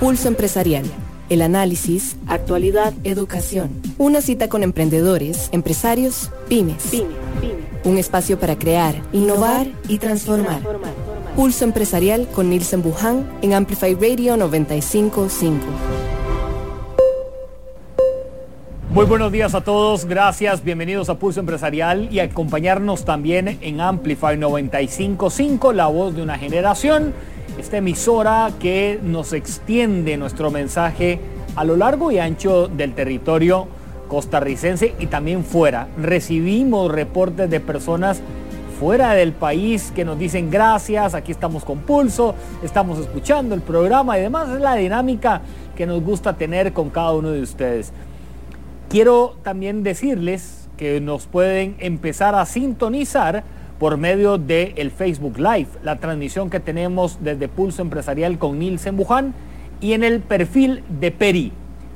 Pulso Empresarial. El análisis, actualidad, educación. Una cita con emprendedores, empresarios, pymes. Un espacio para crear, innovar y transformar. Pulso Empresarial con Nielsen Buján en Amplify Radio 955. Muy buenos días a todos, gracias, bienvenidos a Pulso Empresarial y acompañarnos también en Amplify 955, la voz de una generación, esta emisora que nos extiende nuestro mensaje a lo largo y ancho del territorio costarricense y también fuera. Recibimos reportes de personas fuera del país que nos dicen gracias, aquí estamos con pulso, estamos escuchando el programa y demás. Es la dinámica que nos gusta tener con cada uno de ustedes. Quiero también decirles que nos pueden empezar a sintonizar por medio del el Facebook Live, la transmisión que tenemos desde Pulso Empresarial con Nilsen Buján y en el perfil de Peri.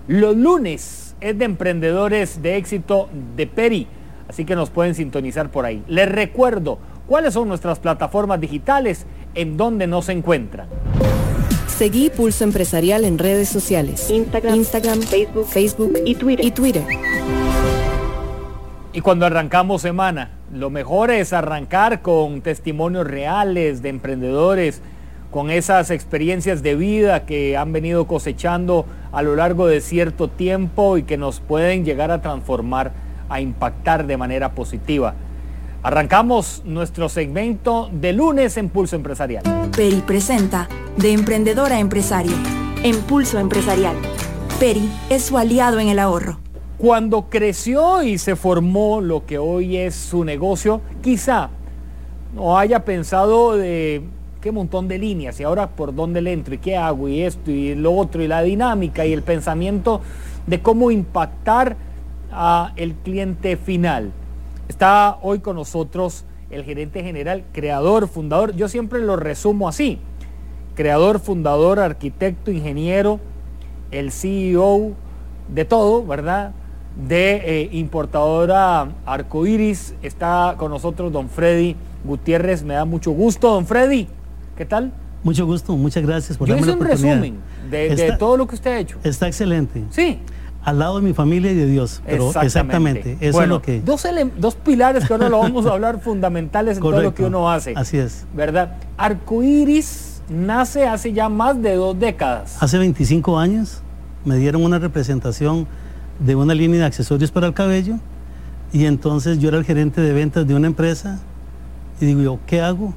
Los lunes es de emprendedores de éxito de Peri, así que nos pueden sintonizar por ahí. Les recuerdo cuáles son nuestras plataformas digitales en donde nos encuentran. Seguí Pulso Empresarial en redes sociales. Instagram, Instagram Facebook, Facebook y Twitter. y Twitter. Y cuando arrancamos semana, lo mejor es arrancar con testimonios reales de emprendedores, con esas experiencias de vida que han venido cosechando a lo largo de cierto tiempo y que nos pueden llegar a transformar, a impactar de manera positiva. Arrancamos nuestro segmento de lunes en Pulso Empresarial. Peri presenta De Emprendedor a Empresario, en Pulso Empresarial. Peri es su aliado en el ahorro. Cuando creció y se formó lo que hoy es su negocio, quizá no haya pensado de qué montón de líneas y ahora por dónde le entro y qué hago y esto y lo otro y la dinámica y el pensamiento de cómo impactar a el cliente final. Está hoy con nosotros el gerente general, creador, fundador. Yo siempre lo resumo así. Creador, fundador, arquitecto, ingeniero, el CEO de todo, ¿verdad? De eh, importadora Arcoiris. Está con nosotros don Freddy Gutiérrez. Me da mucho gusto, don Freddy. ¿Qué tal? Mucho gusto, muchas gracias por Yo hice un resumen de, de, todo lo que usted ha hecho. Está excelente. Sí al lado de mi familia y de Dios. Pero exactamente, eso es lo que... Dos, dos pilares que ahora lo vamos a hablar fundamentales en todo lo que uno hace. Así es. ¿Verdad? Arcoiris nace hace ya más de dos décadas. Hace 25 años me dieron una representación de una línea de accesorios para el cabello y entonces yo era el gerente de ventas de una empresa y digo yo, ¿qué hago?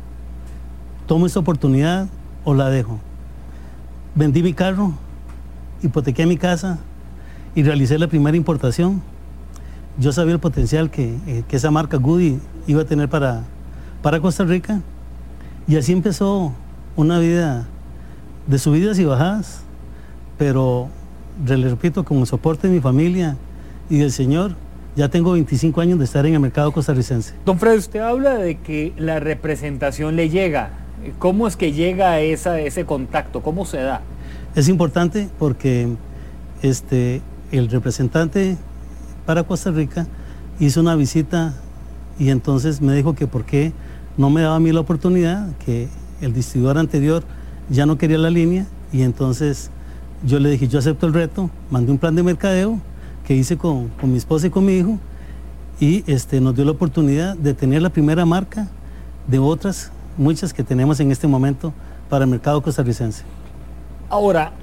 ¿Tomo esta oportunidad o la dejo? Vendí mi carro, hipotequé mi casa, y realicé la primera importación. Yo sabía el potencial que, eh, que esa marca Goody iba a tener para, para Costa Rica y así empezó una vida de subidas y bajadas, pero le repito, con el soporte de mi familia y del Señor, ya tengo 25 años de estar en el mercado costarricense. Don Fred, usted habla de que la representación le llega. ¿Cómo es que llega esa, ese contacto? ¿Cómo se da? Es importante porque este, el representante para Costa Rica hizo una visita y entonces me dijo que por qué no me daba a mí la oportunidad, que el distribuidor anterior ya no quería la línea y entonces yo le dije, yo acepto el reto, mandé un plan de mercadeo que hice con, mi esposa y con mi hijo y este, nos dio la oportunidad de tener la primera marca de otras, muchas que tenemos en este momento para el mercado costarricense. Ahora,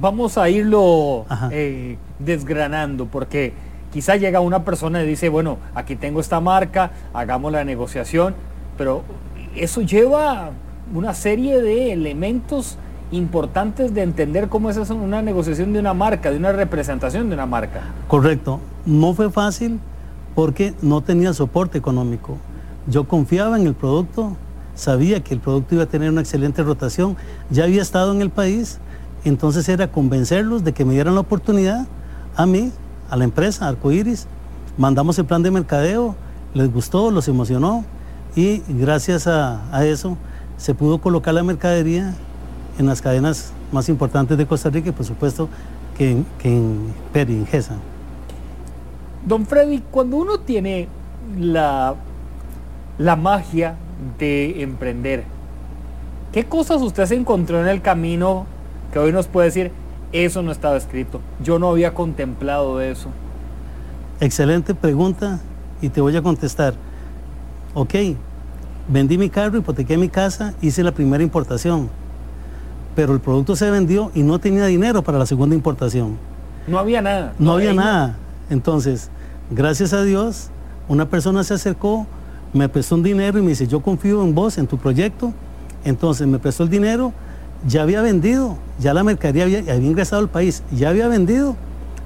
vamos a irlo eh, desgranando, porque quizá llega una persona y dice, bueno, aquí tengo esta marca, hagamos la negociación, pero eso lleva una serie de elementos importantes de entender cómo es una negociación de una marca, de una representación de una marca. Correcto, no fue fácil porque no tenía soporte económico. Yo confiaba en el producto, sabía que el producto iba a tener una excelente rotación, ya había estado en el país, entonces era convencerlos de que me dieran la oportunidad a mí, a la empresa Arcoiris. Mandamos el plan de mercadeo, les gustó, los emocionó y gracias a, eso se pudo colocar la mercadería en las cadenas más importantes de Costa Rica y por supuesto que en, en Peri, en GESA. Don Freddy, cuando uno tiene la, la magia de emprender, ¿qué cosas usted se encontró en el camino que hoy nos puede decir, Eso no estaba escrito. Yo no había contemplado eso. Excelente pregunta y te voy a contestar. Ok, vendí mi carro, hipotequé mi casa, hice la primera importación, pero el producto se vendió y no tenía dinero para la segunda importación. No había nada. No, había nada. Entonces, gracias a Dios, una persona se acercó, me prestó un dinero y me dice, yo confío en vos, en tu proyecto. Entonces me prestó el dinero, ya había vendido, ya la mercadería había, había ingresado al país, ya había vendido,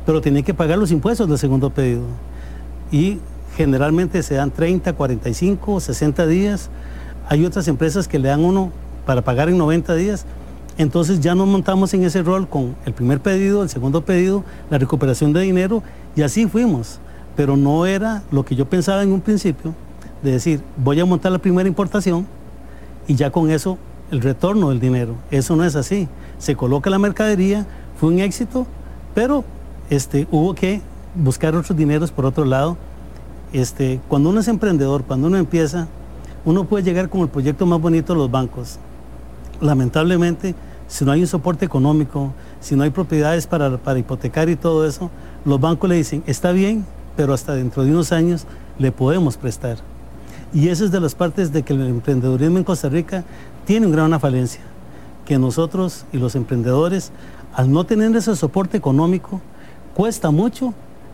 pero tenía que pagar los impuestos del segundo pedido. Y generalmente se dan 30, 45, 60 días. Hay otras empresas que le dan uno para pagar en 90 días. Entonces ya nos montamos en ese rol con el primer pedido, el segundo pedido, la recuperación de dinero y así fuimos. Pero no era lo que yo pensaba en un principio, de decir, voy a montar la primera importación y ya con eso el retorno del dinero. Eso no es así. Se coloca la mercadería, fue un éxito, pero este, hubo que buscar otros dineros por otro lado. Este, cuando uno es emprendedor, cuando uno empieza, uno puede llegar con el proyecto más bonito de los bancos. Lamentablemente, si no hay un soporte económico, si no hay propiedades para, para hipotecar y todo eso, los bancos le dicen, está bien, pero hasta dentro de unos años le podemos prestar. Y esa es de las partes de que el emprendedurismo en Costa Rica tiene una gran falencia, que nosotros y los emprendedores, al no tener ese soporte económico, cuesta mucho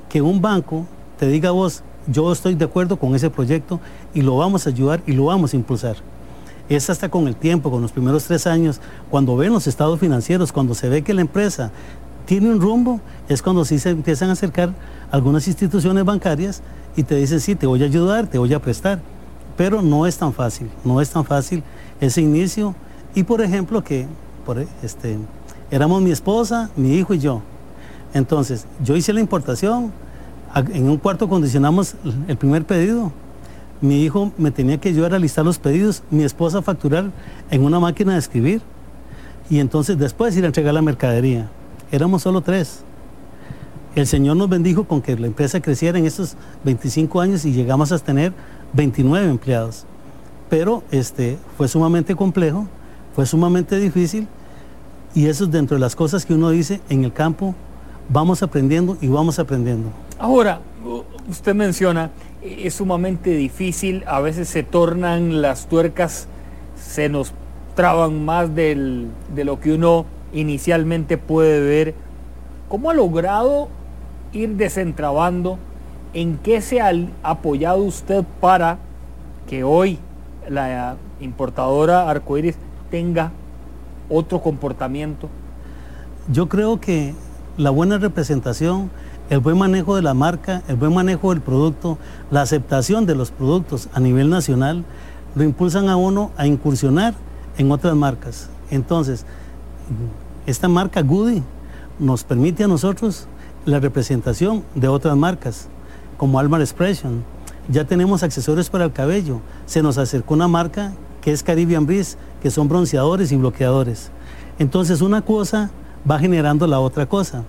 que un banco te diga a vos, yo estoy de acuerdo con ese proyecto y lo vamos a ayudar y lo vamos a impulsar. Es hasta con el tiempo, con los primeros tres años, cuando ven los estados financieros, cuando se ve que la empresa tiene un rumbo, es cuando sí se empiezan a acercar algunas instituciones bancarias y te dicen, sí, te voy a ayudar, te voy a prestar. Pero no es tan fácil, no es tan fácil ese inicio. Y por ejemplo, que este, éramos mi esposa, mi hijo y yo. Entonces, yo hice la importación, en un cuarto condicionamos el primer pedido, mi hijo me tenía que ayudar a listar los pedidos, mi esposa a facturar en una máquina de escribir y entonces después ir a entregar la mercadería. Éramos solo tres. El Señor nos bendijo con que la empresa creciera en estos 25 años y llegamos a tener 29 empleados. Pero este, fue sumamente complejo, fue sumamente difícil y eso es dentro de las cosas que uno dice en el campo, vamos aprendiendo y vamos aprendiendo. Ahora, usted menciona es sumamente difícil, a veces se tornan las tuercas, se nos traban más de lo que uno inicialmente puede ver. ¿Cómo ha logrado ir desentrabando? ¿En qué se ha apoyado usted para que hoy la importadora Arcoiris tenga otro comportamiento? Yo creo que la buena representación el buen manejo de la marca, el buen manejo del producto, la aceptación de los productos a nivel nacional, lo impulsan a uno a incursionar en otras marcas. Entonces, esta marca Goody nos permite a nosotros la representación de otras marcas, como Almar Expression. Ya tenemos accesorios para el cabello. Se nos acercó una marca que es Caribbean Breeze, que son bronceadores y bloqueadores. Entonces, una cosa va generando la otra cosa.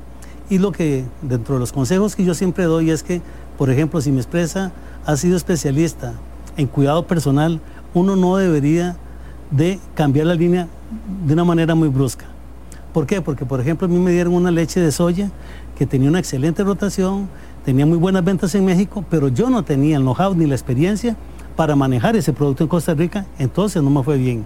Y lo que dentro de los consejos que yo siempre doy es que, por ejemplo, si mi empresa ha sido especialista en cuidado personal, uno no debería de cambiar la línea de una manera muy brusca. ¿Por qué? Porque, por ejemplo, a mí me dieron una leche de soya que tenía una excelente rotación, tenía muy buenas ventas en México, pero yo no tenía el know-how ni la experiencia para manejar ese producto en Costa Rica, entonces no me fue bien.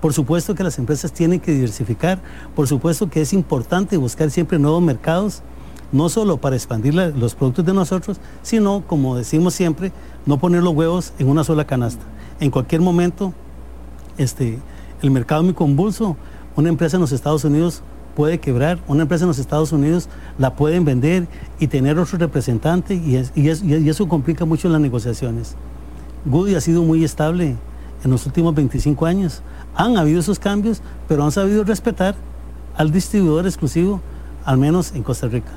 Por supuesto que las empresas tienen que diversificar, por supuesto que es importante buscar siempre nuevos mercados, no solo para expandir los productos de nosotros, sino, como decimos siempre, no poner los huevos en una sola canasta. En cualquier momento, este, el mercado muy convulso, una empresa en los Estados Unidos puede quebrar, una empresa en los Estados Unidos la pueden vender y tener otro representante y, y eso complica mucho las negociaciones. Goody ha sido muy estable en los últimos 25 años. Han habido esos cambios, pero han sabido respetar al distribuidor exclusivo, al menos en Costa Rica.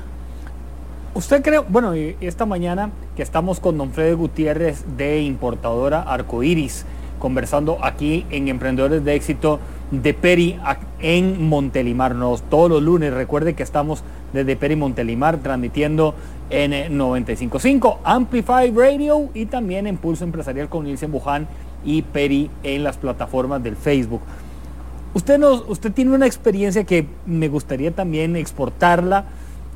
Usted cree, bueno, esta mañana que estamos con don Freddy Gutiérrez de importadora Arcoiris, conversando aquí en Emprendedores de Éxito de Peri en Montelimar. todos los lunes, recuerde que estamos desde Peri Montelimar transmitiendo en 95.5 Amplify Radio y también en Pulso Empresarial con Nilsen Buján y Peri en las plataformas del Facebook. Usted, nos, usted tiene una experiencia que me gustaría también exportarla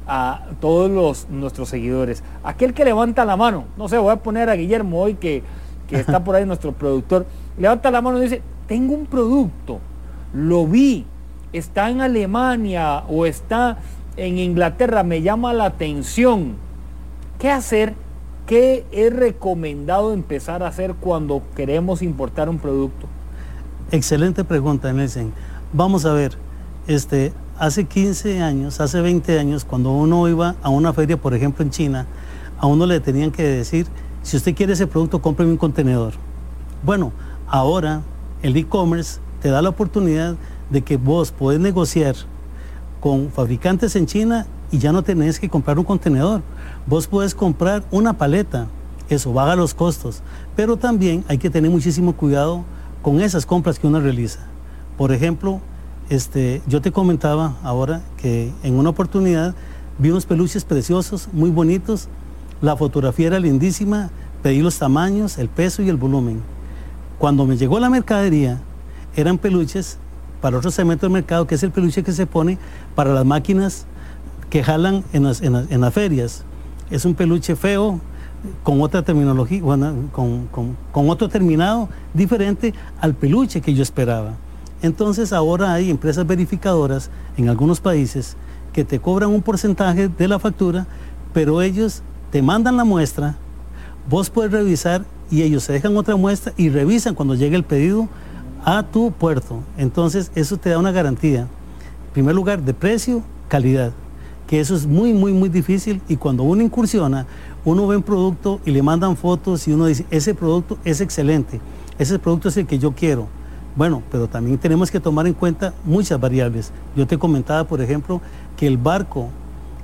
a todos los, nuestros seguidores. Aquel que levanta la mano, no sé, voy a poner a Guillermo hoy que, que está por ahí nuestro productor, levanta la mano y dice, tengo un producto, lo vi, está en Alemania o está en Inglaterra, me llama la atención. ¿Qué hacer? ¿Qué es recomendado empezar a hacer cuando queremos importar un producto? Excelente pregunta, Nelson. Vamos a ver, este, hace 15 años, hace 20 años, cuando uno iba a una feria, por ejemplo en China, a uno le tenían que decir, si usted quiere ese producto, cómpreme un contenedor. Bueno, ahora el e-commerce te da la oportunidad de que vos podés negociar con fabricantes en China y ya no tenés que comprar un contenedor. Vos puedes comprar una paleta, eso baja los costos, pero también hay que tener muchísimo cuidado con esas compras que uno realiza. Por ejemplo, este, yo te comentaba ahora que en una oportunidad vi unos peluches preciosos, muy bonitos, la fotografía era lindísima, pedí los tamaños, el peso y el volumen. Cuando me llegó la mercadería, eran peluches para otro segmento del mercado, que es el peluche que se pone para las máquinas que jalan en las, en las ferias. Es un peluche feo, con otra terminología, con, otro terminado diferente al peluche que yo esperaba. Entonces ahora hay empresas verificadoras en algunos países que te cobran un porcentaje de la factura, pero ellos te mandan la muestra, vos puedes revisar y ellos se dejan otra muestra y revisan cuando llegue el pedido a tu puerto. Entonces eso te da una garantía, en primer lugar, de precio, calidad, que eso es muy, muy, muy difícil y cuando uno incursiona uno ve un producto y le mandan fotos y uno dice, ese producto es excelente, ese producto es el que yo quiero. Bueno, pero también tenemos que tomar en cuenta muchas variables. Yo te comentaba, por ejemplo, que el barco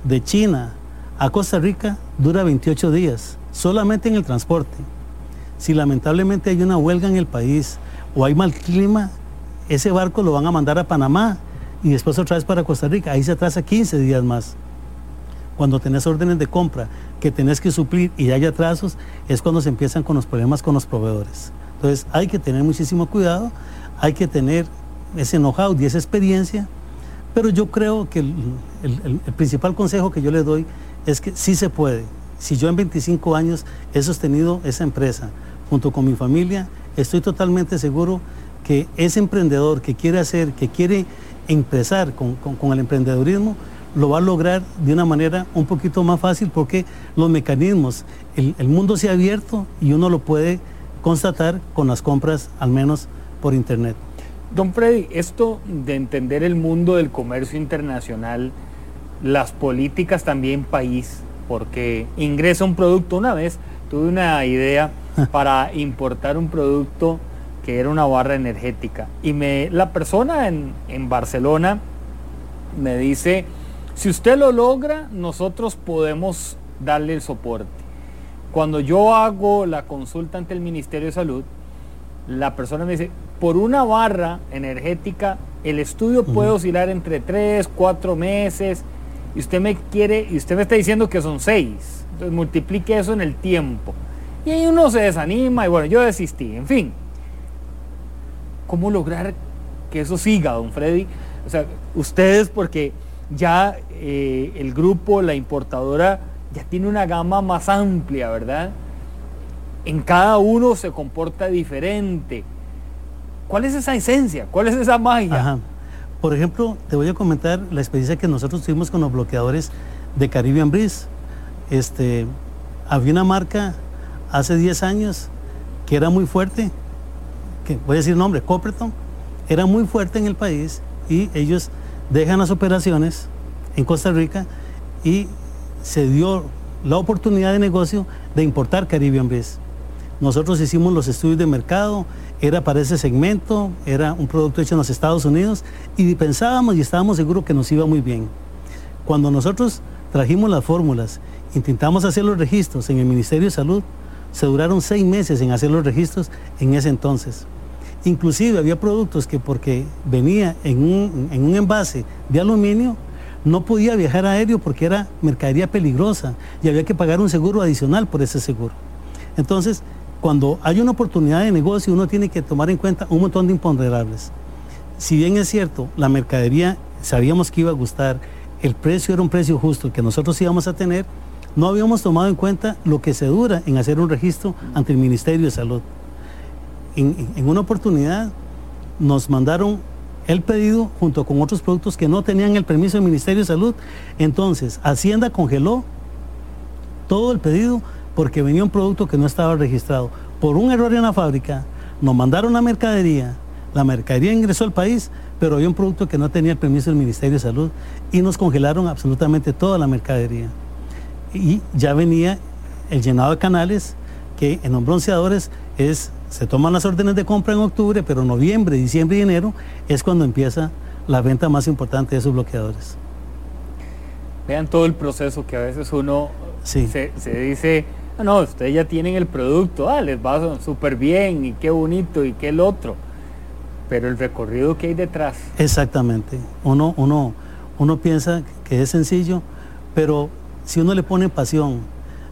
de China a Costa Rica dura 28 días, solamente en el transporte. Si lamentablemente hay una huelga en el país o hay mal clima, ese barco lo van a mandar a Panamá y después otra vez para Costa Rica. Ahí se atrasa 15 días más. Cuando tenés órdenes de compra que tenés que suplir y hay atrasos, es cuando se empiezan con los problemas con los proveedores. Entonces hay que tener muchísimo cuidado, hay que tener ese know-how y esa experiencia, pero yo creo que el, principal consejo que yo les doy es que sí se puede. Si yo en 25 años he sostenido esa empresa junto con mi familia, estoy totalmente seguro que ese emprendedor que quiere hacer, que quiere empezar con, con el emprendedurismo, lo va a lograr de una manera un poquito más fácil porque los mecanismos, el, mundo se ha abierto y uno lo puede constatar con las compras, al menos por internet. Don Freddy, esto de entender el mundo del comercio internacional, las políticas también país, porque ingresa un producto una vez, tuve una idea para importar un producto que era una barra energética y me la persona en, en Barcelona me dice si usted lo logra, nosotros podemos darle el soporte. Cuando yo hago la consulta ante el Ministerio de Salud, la persona me dice, por una barra energética, el estudio puede oscilar entre 3, 4 meses, y usted me quiere, y usted me está diciendo que son 6. Entonces multiplique eso en el tiempo. Y ahí uno se desanima y bueno, yo desistí. En fin, ¿cómo lograr que eso siga, don Freddy? O sea, ustedes porque ya eh, el grupo, la importadora, ya tiene una gama más amplia, ¿verdad? En cada uno se comporta diferente. ¿Cuál es esa esencia? ¿Cuál es esa magia? Por ejemplo, te voy a comentar la experiencia que nosotros tuvimos con los bloqueadores de Caribbean Breeze. Este, había una marca hace 10 años que era muy fuerte, que voy a decir nombre, Copperton, era muy fuerte en el país y ellos dejan las operaciones en Costa Rica y se dio la oportunidad de negocio de importar Caribbean Breeze. Nosotros hicimos los estudios de mercado, era para ese segmento, era un producto hecho en los Estados Unidos y pensábamos y estábamos seguros que nos iba muy bien. Cuando nosotros trajimos las fórmulas, intentamos hacer los registros en el Ministerio de Salud, se duraron seis meses en hacer los registros en ese entonces. Inclusive había productos que porque venía en un, en un envase de aluminio, no podía viajar aéreo porque era mercadería peligrosa y había que pagar un seguro adicional por ese seguro. Entonces, cuando hay una oportunidad de negocio, uno tiene que tomar en cuenta un montón de imponderables. si bien es cierto, la mercadería sabíamos que iba a gustar, el precio era un precio justo que nosotros íbamos a tener, no habíamos tomado en cuenta lo que se dura en hacer un registro ante el Ministerio de Salud. En, una oportunidad nos mandaron el pedido junto con otros productos que no tenían el permiso del Ministerio de Salud. Entonces, Hacienda congeló todo el pedido porque venía un producto que no estaba registrado. Por un error en la fábrica, nos mandaron la mercadería, la mercadería ingresó al país, pero había un producto que no tenía el permiso del Ministerio de Salud y nos congelaron absolutamente toda la mercadería. Y ya venía el llenado de canales, que en los bronceadores es se toman las órdenes de compra en octubre, pero noviembre, diciembre y enero es cuando empieza la venta más importante de esos bloqueadores. Vean todo el proceso que a veces uno se, dice, ah, no, ustedes ya tienen el producto, ah, les va súper bien y qué bonito y qué el otro. Pero el recorrido que hay detrás. Exactamente. Uno, uno, uno piensa que es sencillo, pero si uno le pone pasión,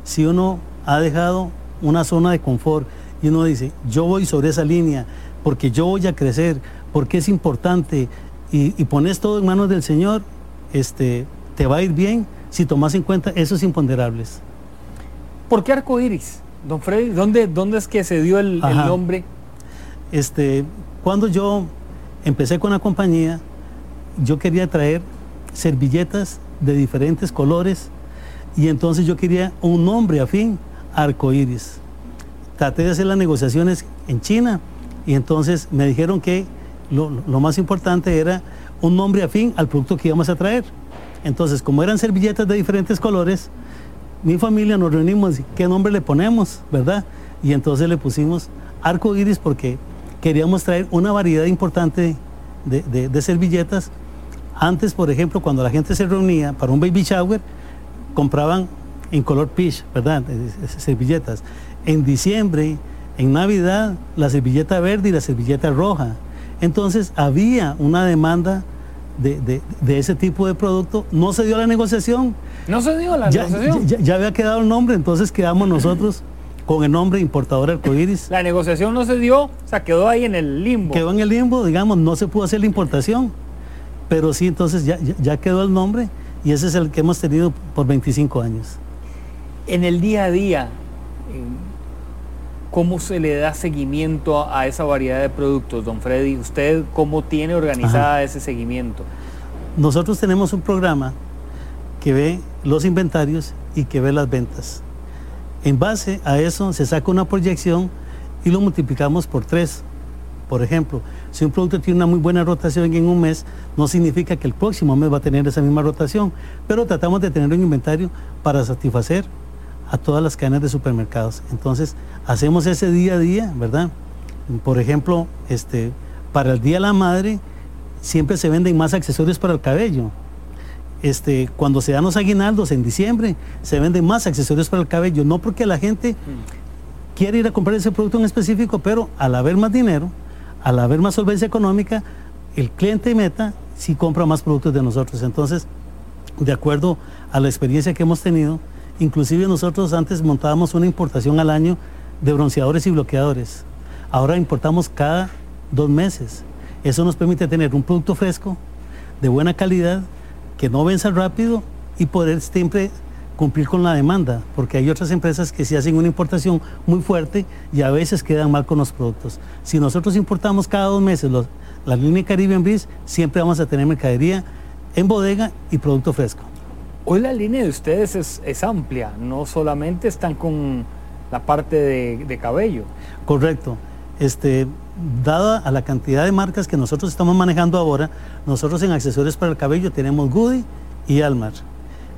si uno ha dejado una zona de confort, y uno dice, yo voy sobre esa línea porque yo voy a crecer, porque es importante y, pones todo en manos del Señor, este, te va a ir bien si tomas en cuenta esos imponderables. ¿Por qué arcoíris, don Freddy? ¿Dónde, ¿Dónde es que se dio el, nombre? Este, cuando yo empecé con la compañía, yo quería traer servilletas de diferentes colores y entonces yo quería un nombre afín, arcoíris traté de hacer las negociaciones en China y entonces me dijeron que lo, más importante era un nombre afín al producto que íbamos a traer. Entonces, como eran servilletas de diferentes colores, mi familia nos reunimos, ¿qué nombre le ponemos? ¿Verdad? Y entonces le pusimos arco iris porque queríamos traer una variedad importante de, de servilletas. Antes, por ejemplo, cuando la gente se reunía para un baby shower, compraban en color peach, ¿verdad? Servilletas en diciembre, en Navidad, la servilleta verde y la servilleta roja. Entonces había una demanda de, ese tipo de producto. No se dio la negociación. No se dio la negociación. Ya, había quedado el nombre, entonces quedamos nosotros con el nombre importador arcoíris. La negociación no se dio, o sea, quedó ahí en el limbo. Quedó en el limbo, digamos, no se pudo hacer la importación. Pero sí, entonces ya, ya quedó el nombre y ese es el que hemos tenido por 25 años. En el día a día, ¿Cómo se le da seguimiento a esa variedad de productos, don Freddy? ¿Usted cómo tiene organizada ese seguimiento? Nosotros tenemos un programa que ve los inventarios y que ve las ventas. En base a eso se saca una proyección y lo multiplicamos por tres. Por ejemplo, si un producto tiene una muy buena rotación en un mes, no significa que el próximo mes va a tener esa misma rotación, pero tratamos de tener un inventario para satisfacer a todas las cadenas de supermercados. Entonces, hacemos ese día a día, ¿verdad? Por ejemplo, este, para el Día de la Madre siempre se venden más accesorios para el cabello. Este, cuando se dan los aguinaldos en diciembre, se venden más accesorios para el cabello, no porque la gente quiere ir a comprar ese producto en específico, pero al haber más dinero, al haber más solvencia económica, el cliente meta sí compra más productos de nosotros. Entonces, de acuerdo a la experiencia que hemos tenido, Inclusive nosotros antes montábamos una importación al año de bronceadores y bloqueadores. Ahora importamos cada dos meses. Eso nos permite tener un producto fresco, de buena calidad, que no venza rápido y poder siempre cumplir con la demanda, porque hay otras empresas que sí hacen una importación muy fuerte y a veces quedan mal con los productos. Si nosotros importamos cada dos meses la línea Caribbean Breeze, siempre vamos a tener mercadería en bodega y producto fresco. Hoy la línea de ustedes es, amplia, no solamente están con la parte de, cabello. Correcto. Este, dada a la cantidad de marcas que nosotros estamos manejando ahora, nosotros en accesorios para el cabello tenemos Goody y Almar.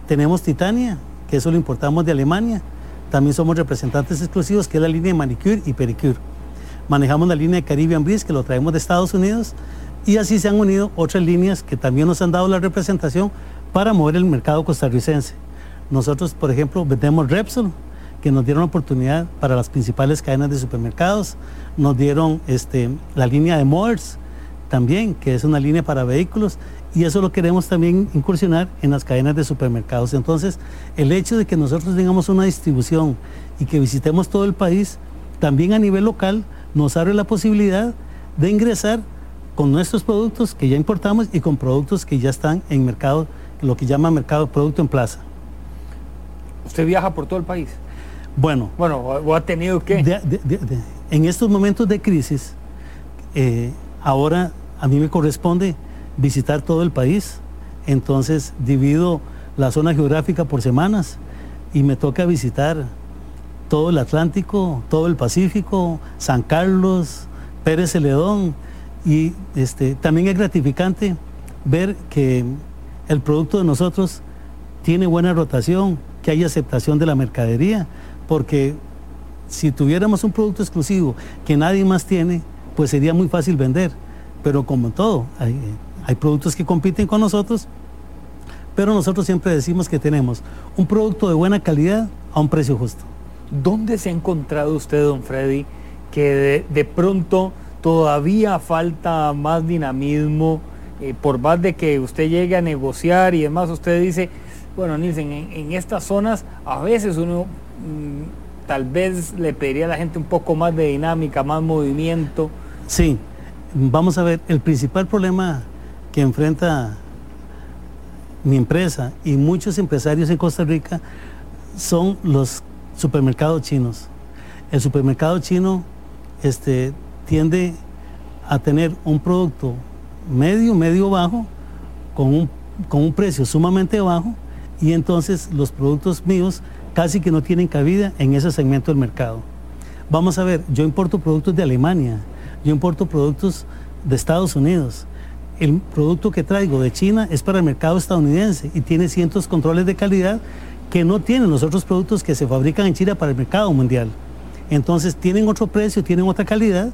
Tenemos Titania, que eso lo importamos de Alemania. También somos representantes exclusivos, que es la línea de manicure y pericure. Manejamos la línea de Caribbean Breeze, que lo traemos de Estados Unidos. Y así se han unido otras líneas que también nos han dado la representación para mover el mercado costarricense. Nosotros, por ejemplo, vendemos Repsol, que nos dieron oportunidad para las principales cadenas de supermercados, nos dieron este, la línea de Motors también, que es una línea para vehículos, y eso lo queremos también incursionar en las cadenas de supermercados. Entonces, el hecho de que nosotros tengamos una distribución y que visitemos todo el país, también a nivel local nos abre la posibilidad de ingresar con nuestros productos que ya importamos y con productos que ya están en mercado, lo que llama mercado producto en plaza. ¿Usted viaja por todo el país? Bueno. Bueno, ¿o ha tenido que en estos momentos de crisis, eh, ahora a mí me corresponde visitar todo el país. Entonces divido la zona geográfica por semanas y me toca visitar todo el Atlántico, todo el Pacífico, San Carlos, Pérez Celedón. Y este, también es gratificante ver que el producto de nosotros tiene buena rotación, que hay aceptación de la mercadería, porque si tuviéramos un producto exclusivo que nadie más tiene, pues sería muy fácil vender. Pero como todo, hay, hay productos que compiten con nosotros, pero nosotros siempre decimos que tenemos un producto de buena calidad a un precio justo. ¿Dónde se ha encontrado usted, don Freddy, que de, pronto todavía falta más dinamismo? Eh, por más de que usted llegue a negociar y demás, usted dice, bueno, Nielsen, en, estas zonas a veces uno mm, tal vez le pediría a la gente un poco más de dinámica, más movimiento. Sí, vamos a ver, el principal problema que enfrenta mi empresa y muchos empresarios en Costa Rica son los supermercados chinos. El supermercado chino este, tiende a tener un producto medio, medio bajo, con un, con un precio sumamente bajo, y entonces los productos míos casi que no tienen cabida en ese segmento del mercado. Vamos a ver, yo importo productos de Alemania, yo importo productos de Estados Unidos, el producto que traigo de China es para el mercado estadounidense y tiene cientos controles de calidad que no tienen los otros productos que se fabrican en China para el mercado mundial. Entonces tienen otro precio, tienen otra calidad.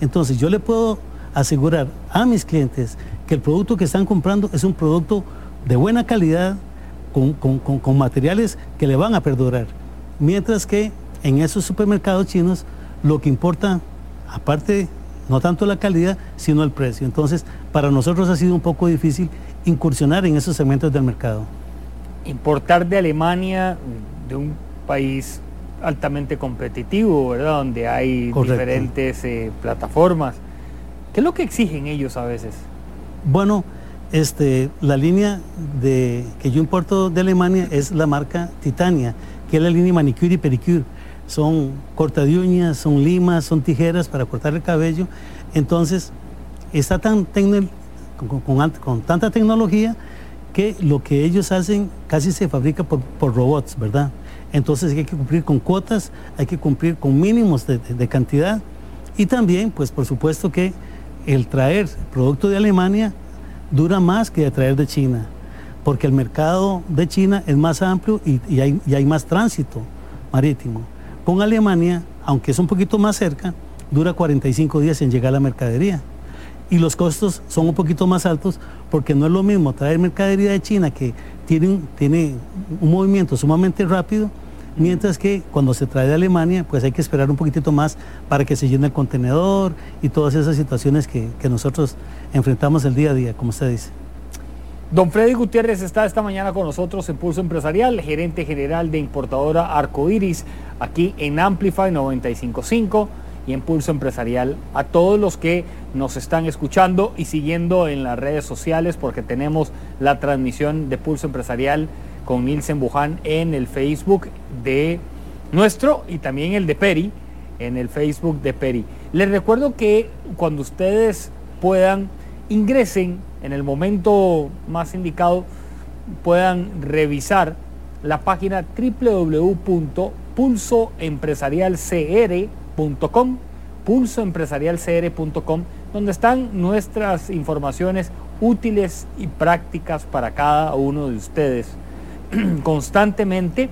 Entonces yo le puedo asegurar a mis clientes que el producto que están comprando es un producto de buena calidad, con, con materiales que le van a perdurar. Mientras que en esos supermercados chinos lo que importa, aparte no tanto la calidad, sino el precio. Entonces, para nosotros ha sido un poco difícil incursionar en esos segmentos del mercado. Importar de Alemania, de un país altamente competitivo, ¿verdad? Donde hay diferentes eh, plataformas. ¿Qué es lo que exigen ellos a veces? Bueno, este, la línea de, que yo importo de Alemania es la marca Titania, que es la línea manicure y pedicure son corta de uñas, son limas, son tijeras para cortar el cabello. Entonces, está tan con, tanta tecnología que lo que ellos hacen casi se fabrica por, robots, ¿verdad? Entonces hay que cumplir con cuotas, hay que cumplir con mínimos de, cantidad y también, pues por supuesto que el traer producto de Alemania dura más que el traer de China, porque el mercado de China es más amplio y hay más tránsito marítimo. Con Alemania, aunque es un poquito más cerca, dura 45 días en llegar la mercadería. Y los costos son un poquito más altos porque no es lo mismo traer mercadería de China que tiene, tiene un movimiento sumamente rápido, mientras que cuando se trae de Alemania, pues hay que esperar un poquitito más para que se llene el contenedor y todas esas situaciones que, que nosotros enfrentamos el día a día, como usted dice. Don Freddy Gutiérrez está esta mañana con nosotros en Pulso Empresarial, gerente general de importadora Arcoiris, aquí en Amplify 955 y en Pulso Empresarial. A todos los que nos están escuchando y siguiendo en las redes sociales, porque tenemos la transmisión de Pulso Empresarial con Nilsen Buján en el Facebook de nuestro y también el de Peri, en el Facebook de Peri. Les recuerdo que cuando ustedes puedan, ingresen en el momento más indicado puedan revisar la página www.pulsoempresarialcr.com pulsoempresarialcr.com donde están nuestras informaciones útiles y prácticas para cada uno de ustedes. Constantemente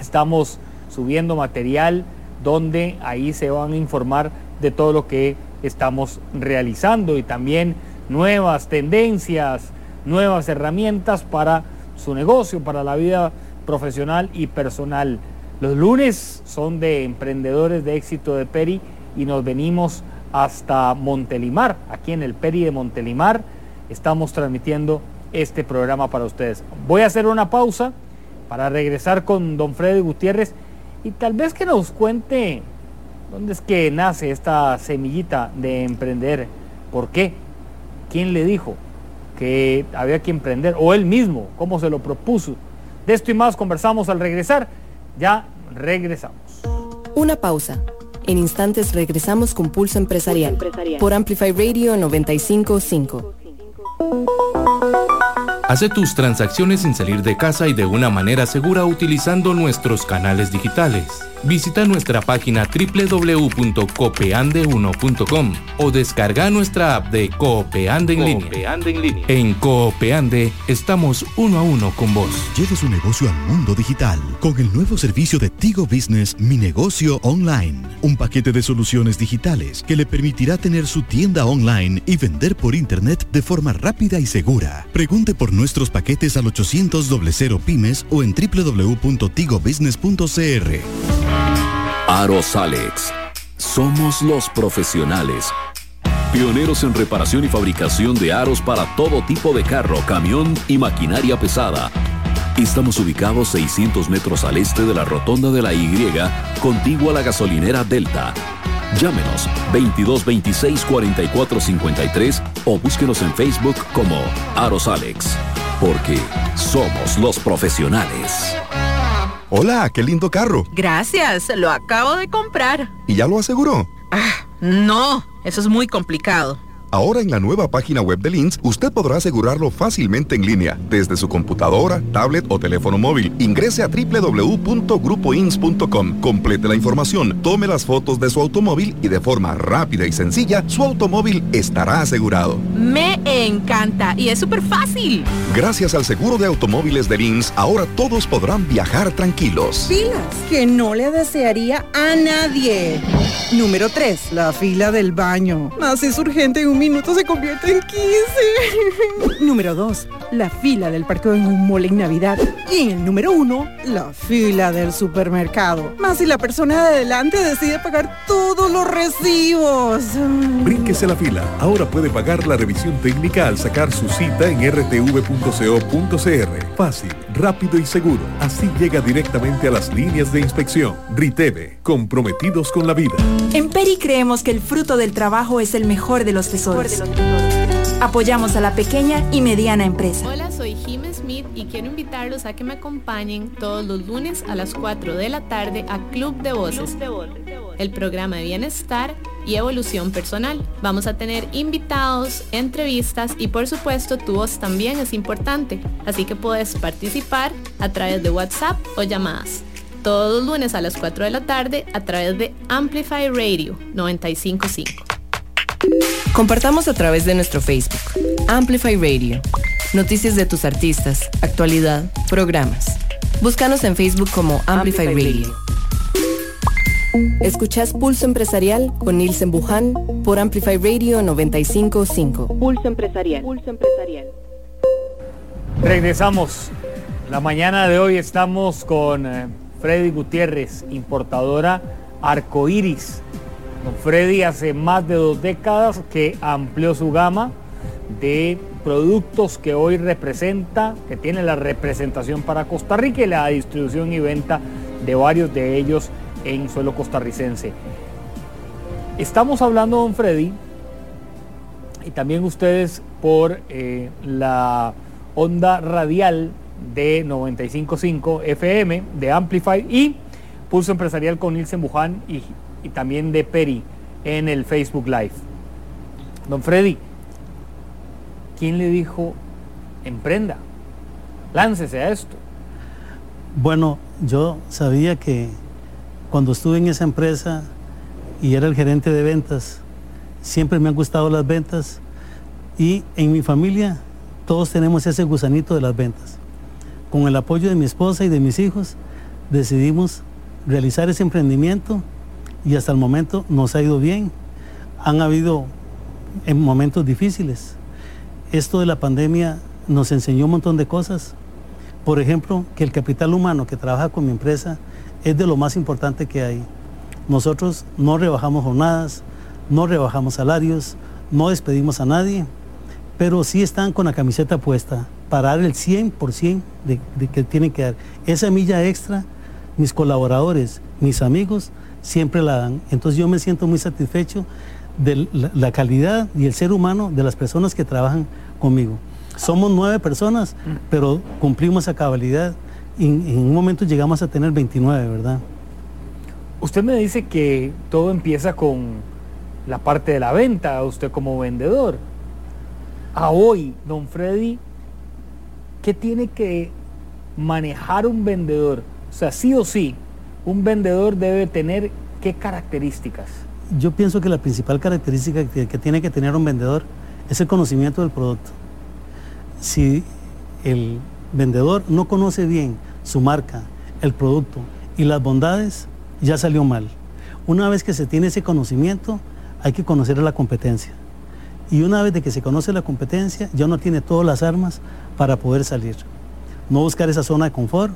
estamos subiendo material donde ahí se van a informar de todo lo que estamos realizando y también nuevas tendencias, nuevas herramientas para su negocio, para la vida profesional y personal. Los lunes son de emprendedores de éxito de Peri y nos venimos hasta Montelimar, aquí en el Peri de Montelimar. Estamos transmitiendo este programa para ustedes. Voy a hacer una pausa para regresar con don Freddy Gutiérrez y tal vez que nos cuente dónde es que nace esta semillita de emprender ¿Por qué? ¿Quién le dijo que había que emprender? ¿O él mismo? ¿Cómo se lo propuso? De esto y más conversamos al regresar. Ya regresamos. Una pausa. En instantes regresamos con Pulso Empresarial, por Amplify Radio 955. Hace tus transacciones sin salir de casa y de una manera segura utilizando nuestros canales digitales. Visita nuestra página www.copeande1.com o descarga nuestra app de Coopeande en, línea. en Coopeande estamos uno a uno con vos. Lleve su negocio al mundo digital con el nuevo servicio de Tigo Business Mi Negocio Online. Un paquete de soluciones digitales que le permitirá tener su tienda online y vender por internet de forma rápida y segura. Pregunte por nuestros paquetes al 800 pymes o en www.tigobusiness.cr. Aros Alex. Somos los profesionales. Pioneros en reparación y fabricación de aros para todo tipo de carro, camión y maquinaria pesada. Estamos ubicados 600 metros al este de la rotonda de la Y, contigua a la gasolinera Delta. Llámenos 2226 4453 o búsquenos en Facebook como Aros Alex, porque somos los profesionales. Hola, qué lindo carro. Gracias, lo acabo de comprar. ¿Y ya lo aseguró? Ah, no, eso es muy complicado. Ahora en la nueva página web de Lins, usted podrá asegurarlo fácilmente en línea, desde su computadora, tablet o teléfono móvil. Ingrese a www.grupoins.com, complete la información, tome las fotos de su automóvil y de forma rápida y sencilla, su automóvil estará asegurado. Me encanta y es súper fácil. Gracias al seguro de automóviles de Lins, ahora todos podrán viajar tranquilos. Filas que no le desearía a nadie. Número 3. La fila del baño. Más es urgente en un minuto se convierte en 15. número 2. La fila del parqueo en un mole en Navidad. Y en el número 1, la fila del supermercado. Más si la persona de adelante decide pagar todos los recibos. Brínquese la fila. Ahora puede pagar la revisión técnica al sacar su cita en rtv.co.cr. Fácil, rápido y seguro. Así llega directamente a las líneas de inspección. Riteve, comprometidos con la vida. En Peri creemos que el fruto del trabajo es el mejor de los tesoros. Apoyamos a la pequeña y mediana empresa. Hola, soy Jim Smith y quiero invitarlos a que me acompañen todos los lunes a las 4 de la tarde a Club de Voces, el programa de bienestar y evolución personal. Vamos a tener invitados, entrevistas y por supuesto tu voz también es importante, así que puedes participar a través de WhatsApp o llamadas. Todos los lunes a las 4 de la tarde a través de Amplify Radio 955. Compartamos a través de nuestro Facebook, Amplify Radio. Noticias de tus artistas, actualidad, programas. Búscanos en Facebook como Amplify, Radio. Escuchas Pulso Empresarial con Nielsen Buján por Amplify Radio 955. Pulso Empresarial. Pulso Empresarial. Regresamos. La mañana de hoy estamos con eh, Freddy Gutiérrez, importadora Arcoiris Don Freddy hace más de dos décadas que amplió su gama de productos que hoy representa, que tiene la representación para Costa Rica y la distribución y venta de varios de ellos en suelo costarricense. Estamos hablando, don Freddy, y también ustedes por eh, la onda radial de 95.5 FM de Amplify y Pulso Empresarial con Nilsen Buján y y también de Peri en el Facebook Live. Don Freddy, ¿quién le dijo emprenda? Láncese a esto. Bueno, yo sabía que cuando estuve en esa empresa y era el gerente de ventas, siempre me han gustado las ventas y en mi familia todos tenemos ese gusanito de las ventas. Con el apoyo de mi esposa y de mis hijos decidimos realizar ese emprendimiento y hasta el momento nos ha ido bien. Han habido en momentos difíciles. Esto de la pandemia nos enseñó un montón de cosas. Por ejemplo, que el capital humano que trabaja con mi empresa es de lo más importante que hay. Nosotros no rebajamos jornadas, no rebajamos salarios, no despedimos a nadie, pero sí están con la camiseta puesta para dar el 100% de, de que tienen que dar. Esa milla extra, mis colaboradores, mis amigos, siempre la dan. Entonces yo me siento muy satisfecho de la, calidad y el ser humano de las personas que trabajan conmigo. Somos nueve personas, pero cumplimos a cabalidad en un momento llegamos a tener 29, ¿verdad? Usted me dice que todo empieza con la parte de la venta, usted como vendedor. A hoy, don Freddy, ¿qué tiene que manejar un vendedor? O sea, sí o sí, un vendedor debe tener qué características. Yo pienso que la principal característica que, tiene que tener un vendedor es el conocimiento del producto. Si el vendedor no conoce bien su marca, el producto y las bondades, ya salió mal. Una vez que se tiene ese conocimiento, hay que conocer a la competencia. Y una vez de que se conoce la competencia, ya uno tiene todas las armas para poder salir. No buscar esa zona de confort.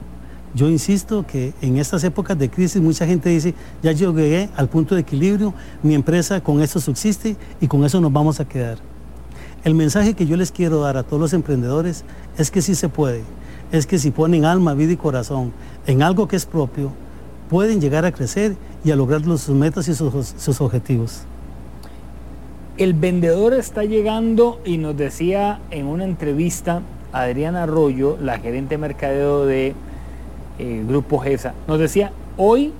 Yo insisto que en estas épocas de crisis mucha gente dice, ya llegué al punto de equilibrio, mi empresa con esto subsiste y con eso nos vamos a quedar. El mensaje que yo les quiero dar a todos los emprendedores es que sí se puede, es que si ponen alma, vida y corazón en algo que es propio, pueden llegar a crecer y a lograr sus metas y sus, objetivos. El vendedor está llegando y nos decía en una entrevista Adriana Arroyo, la gerente de mercadeo de eh, Grupo GESA, nos decía, hoy